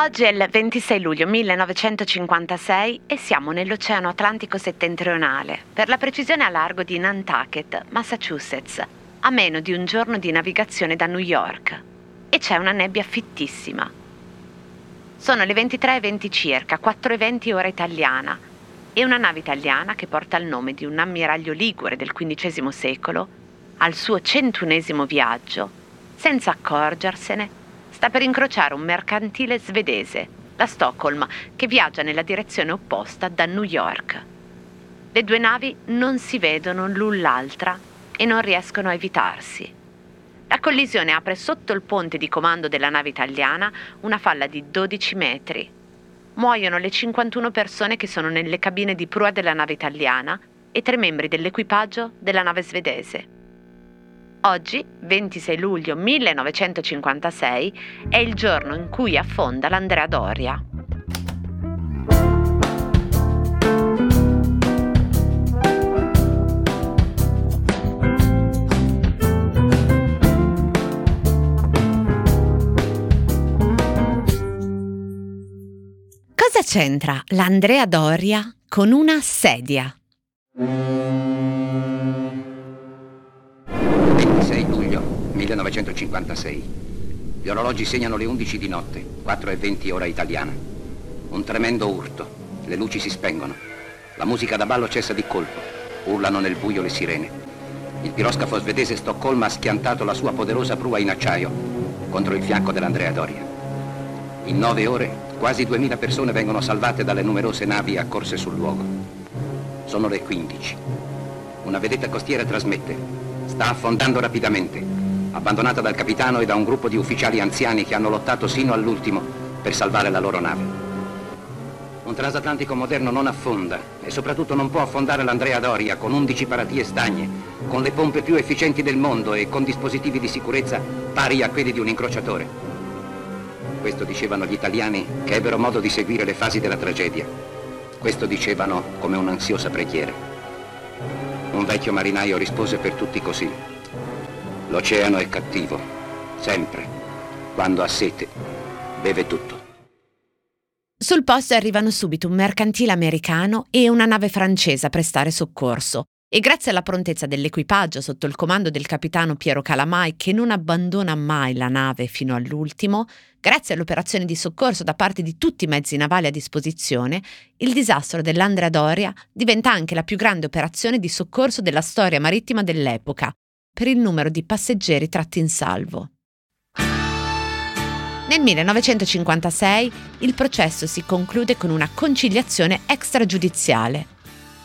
Oggi è il 26 luglio 1956 e siamo nell'Oceano Atlantico settentrionale, per la precisione a largo di Nantucket, Massachusetts, a meno di un giorno di navigazione da New York. E c'è una nebbia fittissima. Sono le 23.20 circa, 4.20 ora italiana, e una nave italiana che porta il nome di un ammiraglio ligure del XV secolo, al suo centunesimo viaggio, senza accorgersene, sta per incrociare un mercantile svedese, la Stockholm, che viaggia nella direzione opposta da New York. Le due navi non si vedono l'un l'altra e non riescono a evitarsi. La collisione apre sotto il ponte di comando della nave italiana una falla di 12 metri. Muoiono le 51 persone che sono nelle cabine di prua della nave italiana e tre membri dell'equipaggio della nave svedese. Oggi, 26 luglio 1956, è il giorno in cui affonda l'Andrea Doria. Cosa c'entra l'Andrea Doria con una sedia? 1956. Gli orologi segnano le 11 di notte, 4 e 20 ora italiana. Un tremendo urto. Le luci si spengono. La musica da ballo cessa di colpo. Urlano nel buio le sirene. Il piroscafo svedese Stoccolma ha schiantato la sua poderosa prua in acciaio contro il fianco dell'Andrea Doria. In nove ore, quasi 2000 persone vengono salvate dalle numerose navi accorse sul luogo. Sono le 15. Una vedetta costiera trasmette. Sta affondando rapidamente abbandonata dal capitano e da un gruppo di ufficiali anziani che hanno lottato sino all'ultimo per salvare la loro nave. Un transatlantico moderno non affonda e soprattutto non può affondare l'Andrea Doria con 11 paratie stagne, con le pompe più efficienti del mondo e con dispositivi di sicurezza pari a quelli di un incrociatore. Questo dicevano gli italiani che ebbero modo di seguire le fasi della tragedia. Questo dicevano come un'ansiosa preghiera. Un vecchio marinaio rispose per tutti così. L'oceano è cattivo, sempre. Quando ha sete, beve tutto. Sul posto arrivano subito un mercantile americano e una nave francese a prestare soccorso. E grazie alla prontezza dell'equipaggio sotto il comando del capitano Piero Calamai, che non abbandona mai la nave fino all'ultimo, grazie all'operazione di soccorso da parte di tutti i mezzi navali a disposizione, il disastro dell'Andrea Doria diventa anche la più grande operazione di soccorso della storia marittima dell'epoca, per il numero di passeggeri tratti in salvo. Nel 1956 il processo si conclude con una conciliazione extragiudiziale.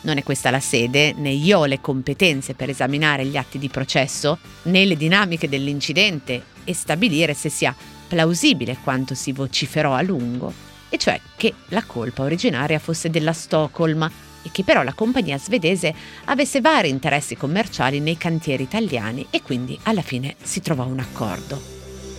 Non è questa la sede, né io ho le competenze per esaminare gli atti di processo, né le dinamiche dell'incidente e stabilire se sia plausibile quanto si vociferò a lungo, e cioè che la colpa originaria fosse della Stoccolma e che però la compagnia svedese avesse vari interessi commerciali nei cantieri italiani e quindi alla fine si trovò un accordo.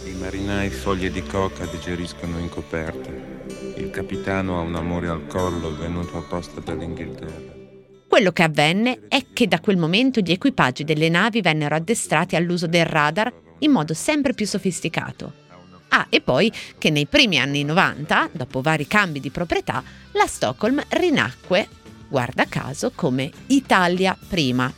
I marinai foglie di coca digeriscono in coperte. Il capitano ha un amore al collo venuto apposta dall'Inghilterra. Quello che avvenne è che da quel momento gli equipaggi delle navi vennero addestrati all'uso del radar in modo sempre più sofisticato. Ah, e poi che nei primi anni 90, dopo vari cambi di proprietà, la Stockholm rinacque guarda caso, come Italia Prima.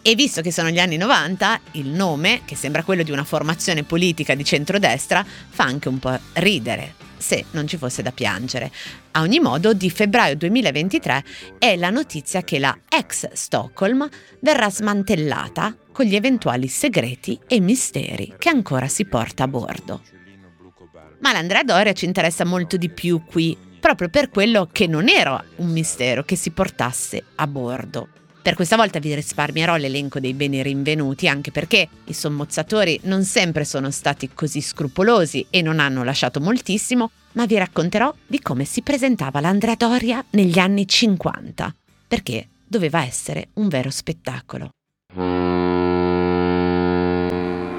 E visto che sono gli anni 90, il nome, che sembra quello di una formazione politica di centrodestra, fa anche un po' ridere, se non ci fosse da piangere. A ogni modo, di febbraio 2023 è la notizia che la ex Stockholm verrà smantellata con gli eventuali segreti e misteri che ancora si porta a bordo. Ma l'Andrea Doria ci interessa molto di più qui proprio per quello che non era un mistero che si portasse a bordo. Per questa volta vi risparmierò l'elenco dei beni rinvenuti, anche perché i sommozzatori non sempre sono stati così scrupolosi e non hanno lasciato moltissimo, ma vi racconterò di come si presentava l'Andrea Doria negli anni 50, perché doveva essere un vero spettacolo.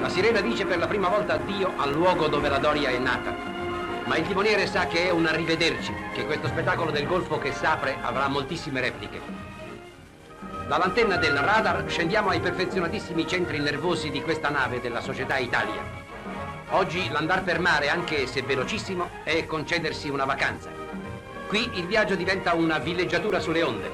La sirena dice per la prima volta addio al luogo dove la Doria è nata ma il timoniere sa che è un arrivederci, che questo spettacolo del golfo che s'apre avrà moltissime repliche. Dall'antenna del radar scendiamo ai perfezionatissimi centri nervosi di questa nave della società Italia. Oggi l'andar per mare, anche se velocissimo, è concedersi una vacanza. Qui il viaggio diventa una villeggiatura sulle onde.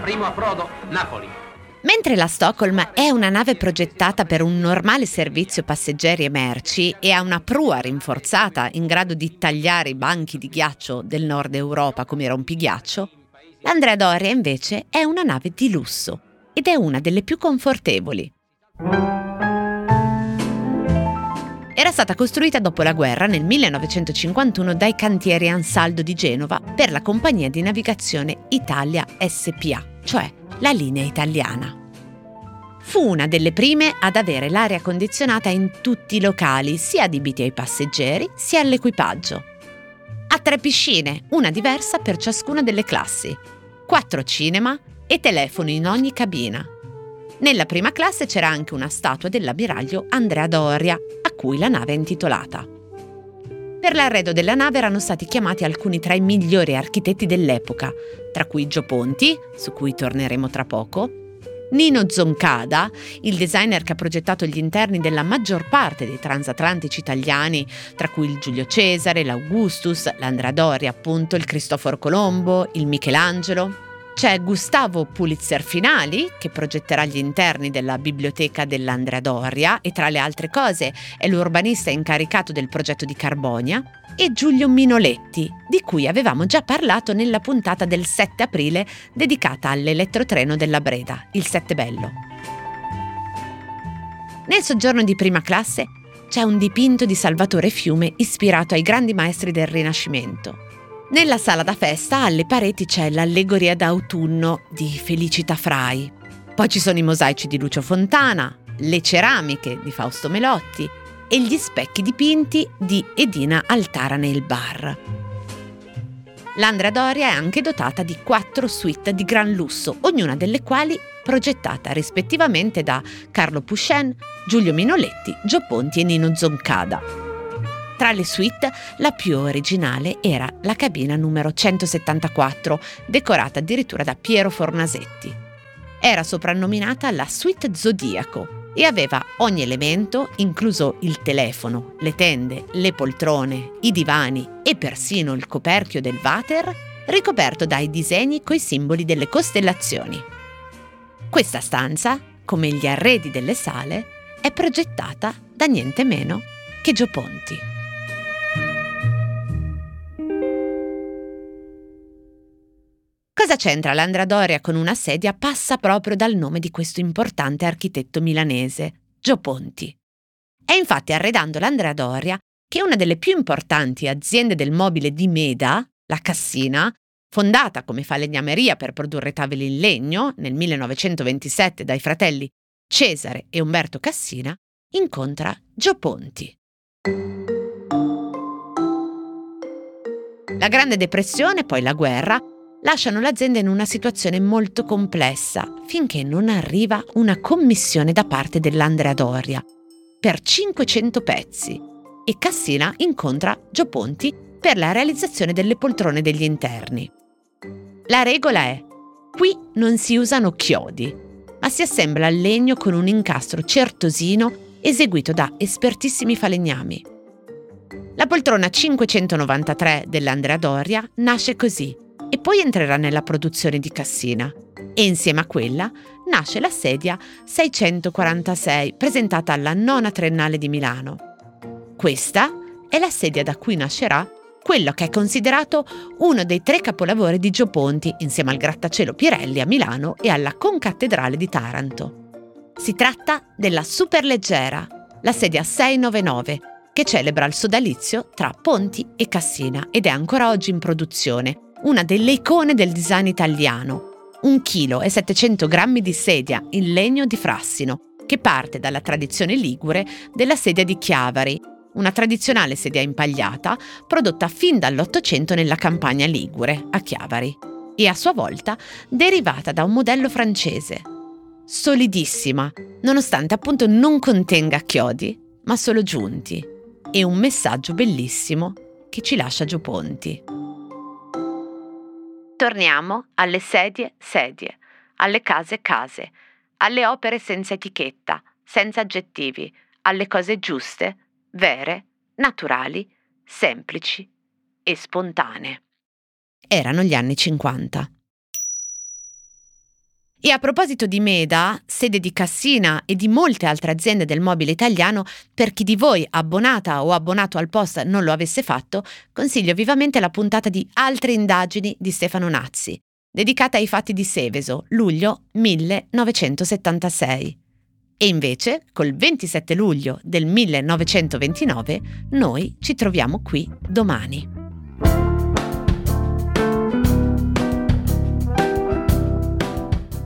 Primo approdo, Napoli. Mentre la Stockholm è una nave progettata per un normale servizio passeggeri e merci e ha una prua rinforzata in grado di tagliare i banchi di ghiaccio del nord Europa come rompighiaccio, l'Andrea Doria invece è una nave di lusso ed è una delle più confortevoli. Era stata costruita dopo la guerra nel 1951 dai cantieri Ansaldo di Genova per la compagnia di navigazione Italia SPA, cioè la linea italiana. Fu una delle prime ad avere l'aria condizionata in tutti i locali, sia adibiti ai passeggeri sia all'equipaggio. Ha tre piscine, una diversa per ciascuna delle classi, quattro cinema e telefono in ogni cabina. Nella prima classe c'era anche una statua dell'ammiraglio Andrea Doria, a cui la nave è intitolata. Per l'arredo della nave erano stati chiamati alcuni tra i migliori architetti dell'epoca, tra cui Gio Ponti, su cui torneremo tra poco, Nino Zoncada, il designer che ha progettato gli interni della maggior parte dei transatlantici italiani, tra cui il Giulio Cesare, l'Augustus, l'Andrea Doria, appunto, il Cristoforo Colombo, il Michelangelo, c'è Gustavo Pulitzer Finali, che progetterà gli interni della biblioteca dell'Andrea Doria e tra le altre cose è l'urbanista incaricato del progetto di Carbonia, e Giulio Minoletti, di cui avevamo già parlato nella puntata del 7 aprile dedicata all'elettrotreno della Breda, il Sette Bello. Nel soggiorno di prima classe c'è un dipinto di Salvatore Fiume ispirato ai grandi maestri del Rinascimento nella sala da festa alle pareti c'è l'allegoria d'autunno di Felicita Frai. Poi ci sono i mosaici di Lucio Fontana, le ceramiche di Fausto Melotti e gli specchi dipinti di Edina Altara nel bar. L'Andrea Doria è anche dotata di quattro suite di gran lusso, ognuna delle quali progettata rispettivamente da Carlo Puscen, Giulio Minoletti, Gio Ponti e Nino Zoncada. Tra le suite, la più originale era la cabina numero 174, decorata addirittura da Piero Fornasetti. Era soprannominata la suite Zodiaco e aveva ogni elemento, incluso il telefono, le tende, le poltrone, i divani e persino il coperchio del water, ricoperto dai disegni coi simboli delle costellazioni. Questa stanza, come gli arredi delle sale, è progettata da niente meno che Gio Cosa c'entra l'Andra Doria con una sedia passa proprio dal nome di questo importante architetto milanese, Gio Ponti. È infatti arredando l'Andrea Doria che una delle più importanti aziende del mobile di Meda, la Cassina, fondata come falegnameria per produrre tavoli in legno nel 1927 dai fratelli Cesare e Umberto Cassina, incontra Gio Ponti. La Grande Depressione, poi la guerra, lasciano l'azienda in una situazione molto complessa finché non arriva una commissione da parte dell'Andrea Doria per 500 pezzi e Cassina incontra Gio Ponti per la realizzazione delle poltrone degli interni. La regola è, qui non si usano chiodi, ma si assembla il legno con un incastro certosino eseguito da espertissimi falegnami. La poltrona 593 dell'Andrea Doria nasce così, e poi entrerà nella produzione di Cassina. E insieme a quella nasce la sedia 646 presentata alla nona triennale di Milano. Questa è la sedia da cui nascerà quello che è considerato uno dei tre capolavori di Gio Ponti insieme al grattacielo Pirelli a Milano e alla concattedrale di Taranto. Si tratta della superleggera, la sedia 699, che celebra il sodalizio tra Ponti e Cassina ed è ancora oggi in produzione una delle icone del design italiano. Un chilo e 700 grammi di sedia in legno di Frassino, che parte dalla tradizione ligure della sedia di Chiavari, una tradizionale sedia impagliata prodotta fin dall'Ottocento nella campagna ligure, a Chiavari, e a sua volta derivata da un modello francese. Solidissima, nonostante appunto non contenga chiodi, ma solo giunti, e un messaggio bellissimo che ci lascia Gio Ponti. Torniamo alle sedie sedie, alle case case, alle opere senza etichetta, senza aggettivi, alle cose giuste, vere, naturali, semplici e spontanee. Erano gli anni 50. E a proposito di Meda, sede di Cassina e di molte altre aziende del mobile italiano, per chi di voi abbonata o abbonato al post non lo avesse fatto, consiglio vivamente la puntata di Altre indagini di Stefano Nazzi, dedicata ai fatti di Seveso, luglio 1976. E invece, col 27 luglio del 1929, noi ci troviamo qui domani.